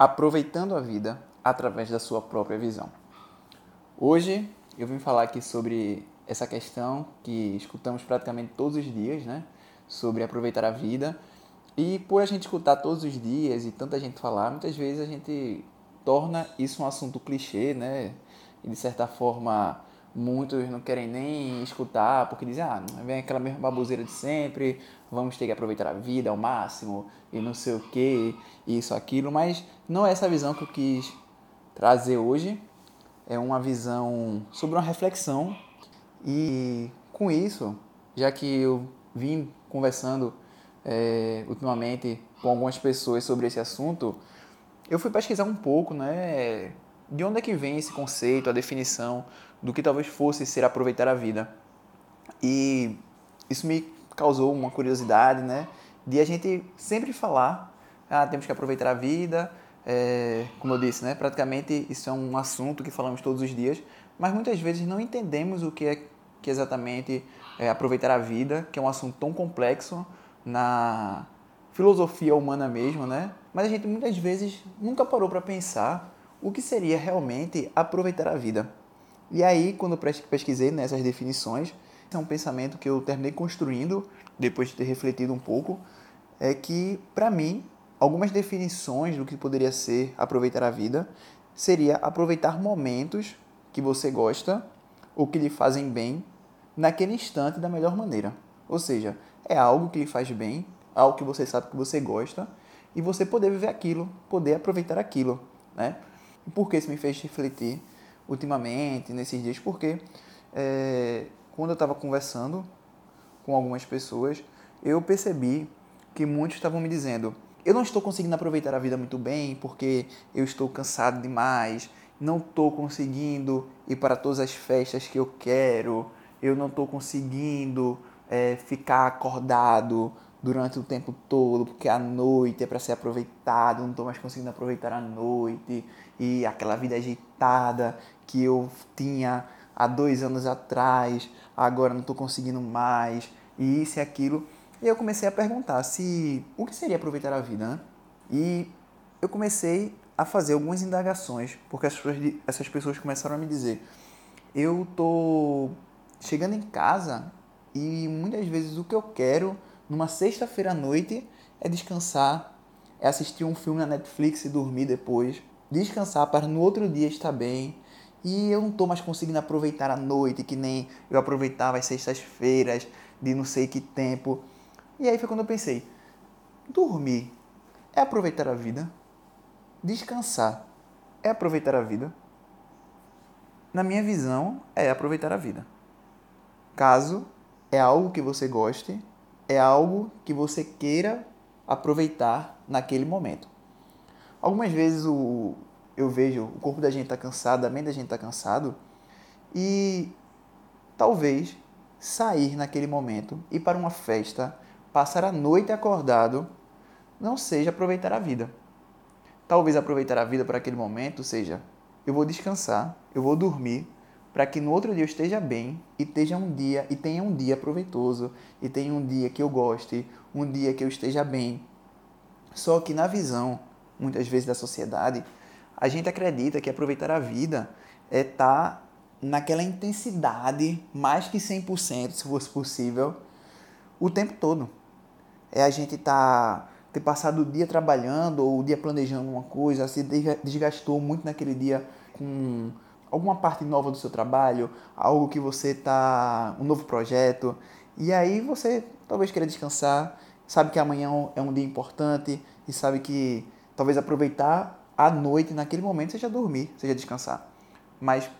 aproveitando a vida através da sua própria visão. Hoje eu vim falar aqui sobre essa questão que escutamos praticamente todos os dias, né? Sobre aproveitar a vida. E por a gente escutar todos os dias e tanta gente falar, muitas vezes a gente torna isso um assunto clichê, né? E de certa forma muitos não querem nem escutar porque dizem, ah, vem aquela mesma baboseira de sempre, vamos ter que aproveitar a vida ao máximo e não sei o que, isso, aquilo, mas não é essa visão que eu quis trazer hoje. É uma visão sobre uma reflexão e com isso, já que eu vim conversando é, ultimamente com algumas pessoas sobre esse assunto, eu fui pesquisar um pouco, né, de onde é que vem esse conceito, a definição do que talvez fosse ser aproveitar a vida. E isso me causou uma curiosidade, né, de a gente sempre falar, ah, temos que aproveitar a vida, é, como eu disse, né, praticamente isso é um assunto que falamos todos os dias, mas muitas vezes não entendemos o que é que exatamente é aproveitar a vida, que é um assunto tão complexo na filosofia humana mesmo, né? Mas a gente muitas vezes nunca parou para pensar o que seria realmente aproveitar a vida. E aí, quando eu pesquisei nessas definições, é um pensamento que eu terminei construindo depois de ter refletido um pouco, é que para mim algumas definições do que poderia ser aproveitar a vida seria aproveitar momentos que você gosta ou que lhe fazem bem naquele instante da melhor maneira. Ou seja, é algo que lhe faz bem, algo que você sabe que você gosta e você poder viver aquilo, poder aproveitar aquilo, né? Por que isso me fez refletir ultimamente, nesses dias? Porque é, quando eu estava conversando com algumas pessoas, eu percebi que muitos estavam me dizendo: eu não estou conseguindo aproveitar a vida muito bem porque eu estou cansado demais, não estou conseguindo ir para todas as festas que eu quero, eu não estou conseguindo é, ficar acordado durante o tempo todo, porque a noite é para ser aproveitado, não estou mais conseguindo aproveitar a noite e aquela vida agitada que eu tinha há dois anos atrás, agora não estou conseguindo mais, e isso e aquilo. E eu comecei a perguntar se o que seria aproveitar a vida, né? E eu comecei a fazer algumas indagações, porque essas pessoas, essas pessoas começaram a me dizer: eu tô chegando em casa e muitas vezes o que eu quero numa sexta-feira à noite é descansar, é assistir um filme na Netflix e dormir depois, descansar para no outro dia estar bem. E eu não estou mais conseguindo aproveitar a noite que nem eu aproveitava as sextas-feiras de não sei que tempo. E aí foi quando eu pensei: dormir é aproveitar a vida? Descansar é aproveitar a vida? Na minha visão, é aproveitar a vida. Caso é algo que você goste, é algo que você queira aproveitar naquele momento. Algumas vezes o, eu vejo o corpo da gente está cansado, a mente da gente está cansado e talvez sair naquele momento, ir para uma festa, passar a noite acordado não seja aproveitar a vida. Talvez aproveitar a vida para aquele momento seja: eu vou descansar, eu vou dormir, para que no outro dia eu esteja bem e esteja um dia e tenha um dia proveitoso e tenha um dia que eu goste, um dia que eu esteja bem. Só que na visão, muitas vezes da sociedade, a gente acredita que aproveitar a vida é estar tá naquela intensidade, mais que 100%, se fosse possível, o tempo todo é a gente tá ter passado o dia trabalhando ou o dia planejando uma coisa, se desgastou muito naquele dia com alguma parte nova do seu trabalho, algo que você tá, um novo projeto, e aí você talvez queira descansar, sabe que amanhã é um dia importante e sabe que talvez aproveitar a noite naquele momento seja dormir, seja descansar. Mas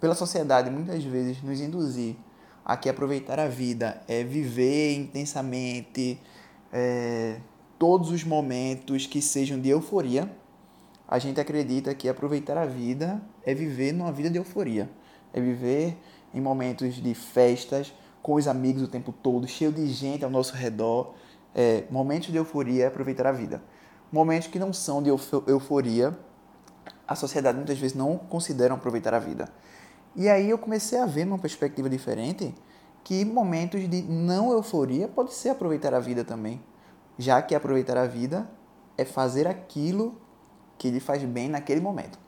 pela sociedade muitas vezes nos induzir a que aproveitar a vida é viver intensamente, é, todos os momentos que sejam de euforia, a gente acredita que aproveitar a vida é viver numa vida de euforia, é viver em momentos de festas, com os amigos o tempo todo, cheio de gente ao nosso redor. É, momentos de euforia é aproveitar a vida. Momentos que não são de euforia, a sociedade muitas vezes não considera aproveitar a vida. E aí eu comecei a ver numa perspectiva diferente que momentos de não euforia pode ser aproveitar a vida também, já que aproveitar a vida é fazer aquilo que lhe faz bem naquele momento.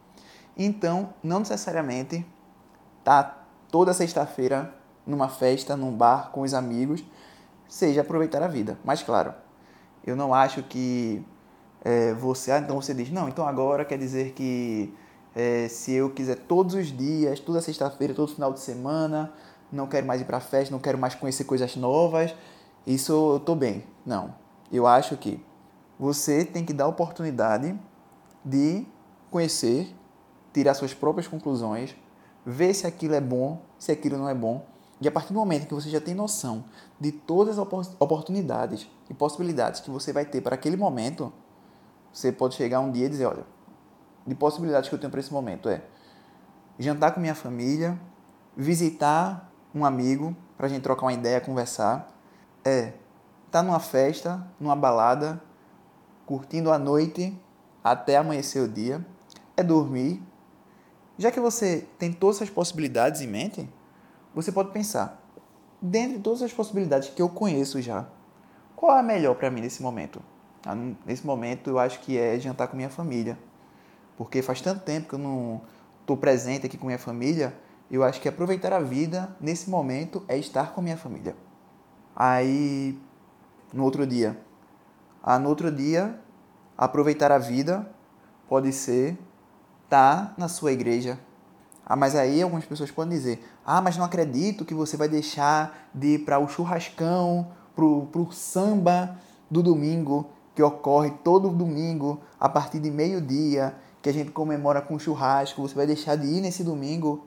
Então, não necessariamente tá toda sexta-feira numa festa, num bar com os amigos, seja aproveitar a vida. Mas claro, eu não acho que é, você, ah, então você diz, não, então agora quer dizer que é, se eu quiser todos os dias, toda sexta-feira, todo final de semana, não quero mais ir para festa, não quero mais conhecer coisas novas, isso eu tô bem. Não. Eu acho que você tem que dar oportunidade de conhecer, tirar suas próprias conclusões, ver se aquilo é bom, se aquilo não é bom. E a partir do momento que você já tem noção de todas as oportunidades e possibilidades que você vai ter para aquele momento, você pode chegar um dia e dizer, olha, de possibilidades que eu tenho para esse momento é jantar com minha família, visitar um amigo para a gente trocar uma ideia, conversar, é estar tá numa festa, numa balada, curtindo a noite até amanhecer o dia, é dormir. Já que você tem todas essas possibilidades em mente, você pode pensar, dentre todas as possibilidades que eu conheço já, qual é a melhor para mim nesse momento? Ah, nesse momento eu acho que é jantar com minha família. Porque faz tanto tempo que eu não estou presente aqui com minha família, eu acho que aproveitar a vida nesse momento é estar com minha família. Aí, no outro dia, ah, no outro dia, aproveitar a vida pode ser estar tá na sua igreja. Ah, mas aí algumas pessoas podem dizer: Ah, mas não acredito que você vai deixar de ir para o churrascão, para o samba do domingo, que ocorre todo domingo a partir de meio-dia, que a gente comemora com churrasco. Você vai deixar de ir nesse domingo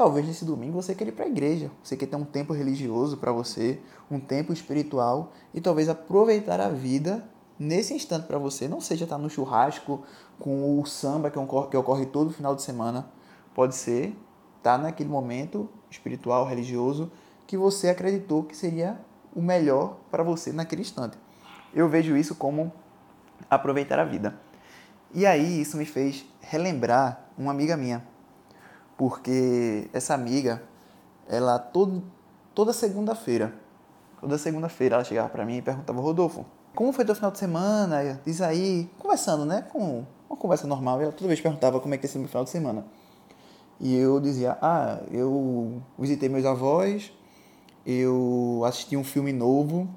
Talvez nesse domingo você queira ir para a igreja, você quer ter um tempo religioso para você, um tempo espiritual e talvez aproveitar a vida nesse instante para você. Não seja estar no churrasco com o samba que ocorre, que ocorre todo final de semana. Pode ser estar naquele momento espiritual, religioso, que você acreditou que seria o melhor para você naquele instante. Eu vejo isso como aproveitar a vida. E aí isso me fez relembrar uma amiga minha porque essa amiga, ela todo, toda segunda-feira, toda segunda-feira ela chegava para mim e perguntava, Rodolfo, como foi teu final de semana? Diz aí, conversando, né? Com uma conversa normal. Ela toda vez perguntava como é que ia ser meu final de semana. E eu dizia, ah, eu visitei meus avós, eu assisti um filme novo,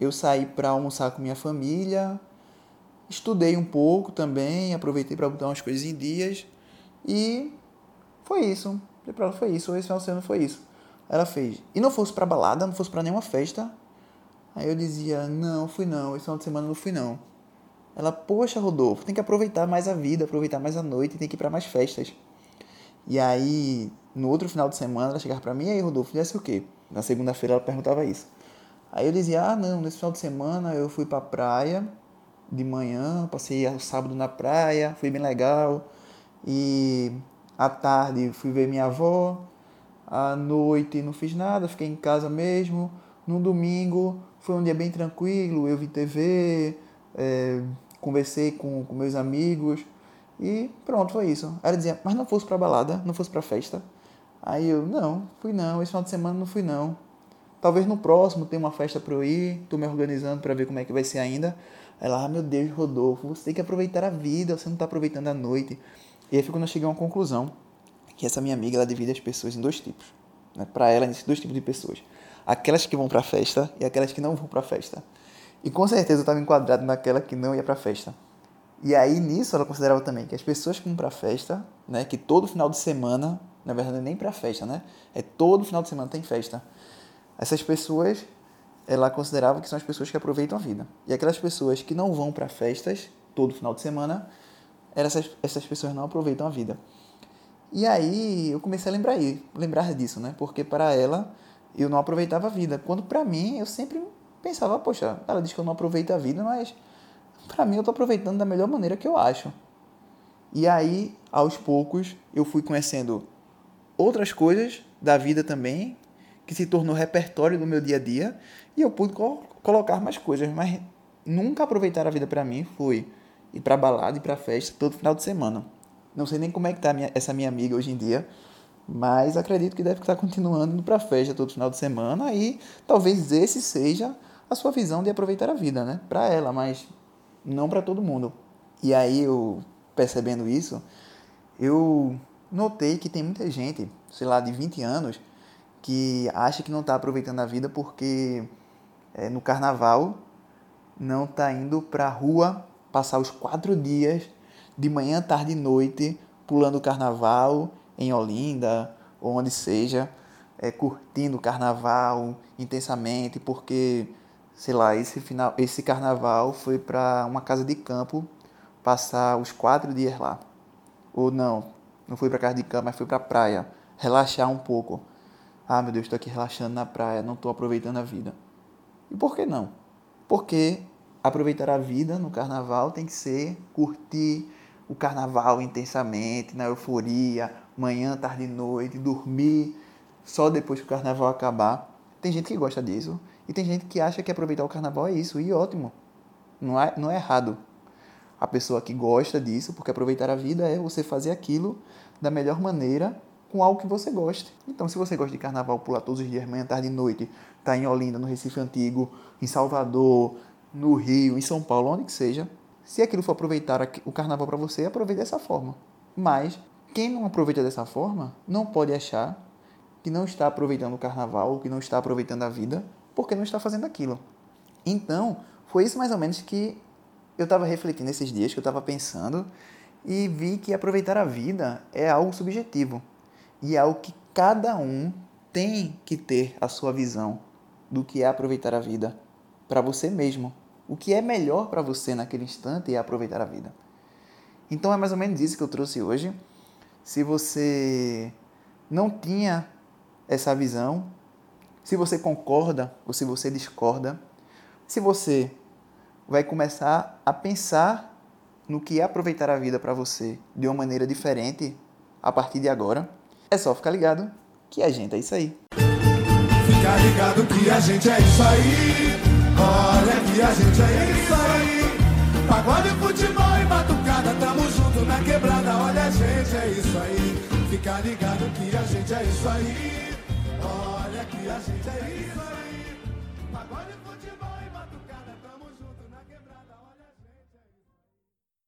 eu saí para almoçar com minha família, estudei um pouco também, aproveitei para botar umas coisas em dias e foi isso. Pra ela, foi isso. Esse final de semana foi isso. Ela fez. E não fosse pra balada, não fosse pra nenhuma festa. Aí eu dizia, não, fui não. Esse final de semana não fui não. Ela, poxa, Rodolfo, tem que aproveitar mais a vida, aproveitar mais a noite, tem que ir para mais festas. E aí, no outro final de semana, ela chegava para mim, e aí, Rodolfo, fizesse o quê? Na segunda-feira ela perguntava isso. Aí eu dizia, ah, não, nesse final de semana eu fui pra praia de manhã, passei o sábado na praia, foi bem legal. E à tarde fui ver minha avó. À noite não fiz nada, fiquei em casa mesmo. No domingo foi um dia bem tranquilo, eu vi TV, é, conversei com, com meus amigos e pronto, foi isso. Ela dizia, mas não fosse pra balada, não fosse pra festa. Aí eu, não, fui não, esse final de semana não fui não. Talvez no próximo tenha uma festa para eu ir, tô me organizando para ver como é que vai ser ainda. Ela, ah, meu Deus, Rodolfo, você tem que aproveitar a vida, você não tá aproveitando a noite. E aí foi quando eu cheguei a uma conclusão que essa minha amiga ela divide as pessoas em dois tipos. Né? Para ela, esses dois tipos de pessoas. Aquelas que vão para a festa e aquelas que não vão para a festa. E com certeza eu estava enquadrado naquela que não ia para a festa. E aí nisso ela considerava também que as pessoas que vão para a festa, né, que todo final de semana, na verdade nem para festa, né, é todo final de semana tem festa. Essas pessoas ela considerava que são as pessoas que aproveitam a vida. E aquelas pessoas que não vão para festas todo final de semana essas, essas pessoas não aproveitam a vida. E aí eu comecei a lembrar, lembrar disso, né? Porque para ela eu não aproveitava a vida. Quando para mim eu sempre pensava, poxa, ela diz que eu não aproveito a vida, mas para mim eu estou aproveitando da melhor maneira que eu acho. E aí, aos poucos, eu fui conhecendo outras coisas da vida também, que se tornou repertório do meu dia a dia, e eu pude colocar mais coisas, mas nunca aproveitar a vida para mim foi ir para balada e para festa todo final de semana. Não sei nem como é que tá minha, essa minha amiga hoje em dia, mas acredito que deve estar continuando indo para festa todo final de semana e talvez esse seja a sua visão de aproveitar a vida, né? Para ela, mas não para todo mundo. E aí eu, percebendo isso, eu notei que tem muita gente, sei lá, de 20 anos, que acha que não está aproveitando a vida porque é, no carnaval não está indo para a rua passar os quatro dias de manhã, tarde e noite pulando o carnaval em Olinda ou onde seja, é, curtindo o carnaval intensamente porque sei lá esse final esse carnaval foi para uma casa de campo passar os quatro dias lá. Ou não não foi para casa de campo mas foi para praia relaxar um pouco. Ah meu Deus estou aqui relaxando na praia não estou aproveitando a vida. E por que não? Porque aproveitar a vida no carnaval tem que ser curtir o carnaval intensamente, na euforia, manhã, tarde e noite, dormir só depois que o carnaval acabar. Tem gente que gosta disso e tem gente que acha que aproveitar o carnaval é isso, e ótimo. Não é, não é errado. A pessoa que gosta disso, porque aproveitar a vida é você fazer aquilo da melhor maneira com algo que você goste. Então, se você gosta de carnaval, pular todos os dias, manhã, tarde e noite, tá em Olinda, no Recife Antigo, em Salvador, no Rio, em São Paulo, onde que seja, se aquilo for aproveitar o carnaval para você, aproveite dessa forma. Mas quem não aproveita dessa forma não pode achar que não está aproveitando o carnaval que não está aproveitando a vida porque não está fazendo aquilo. Então, foi isso mais ou menos que eu estava refletindo esses dias, que eu estava pensando e vi que aproveitar a vida é algo subjetivo e é algo que cada um tem que ter a sua visão do que é aproveitar a vida para você mesmo. O que é melhor para você naquele instante é aproveitar a vida. Então é mais ou menos isso que eu trouxe hoje. Se você não tinha essa visão, se você concorda ou se você discorda, se você vai começar a pensar no que é aproveitar a vida para você de uma maneira diferente a partir de agora, é só ficar ligado que a gente é isso aí. Fica ligado que a gente é isso aí. Olha que a gente é isso aí. Pagode, futebol e batucada, tamo junto na quebrada. Olha a gente é isso aí. Fica ligado que a gente é isso aí. Olha que a gente é isso aí. Pagode, futebol.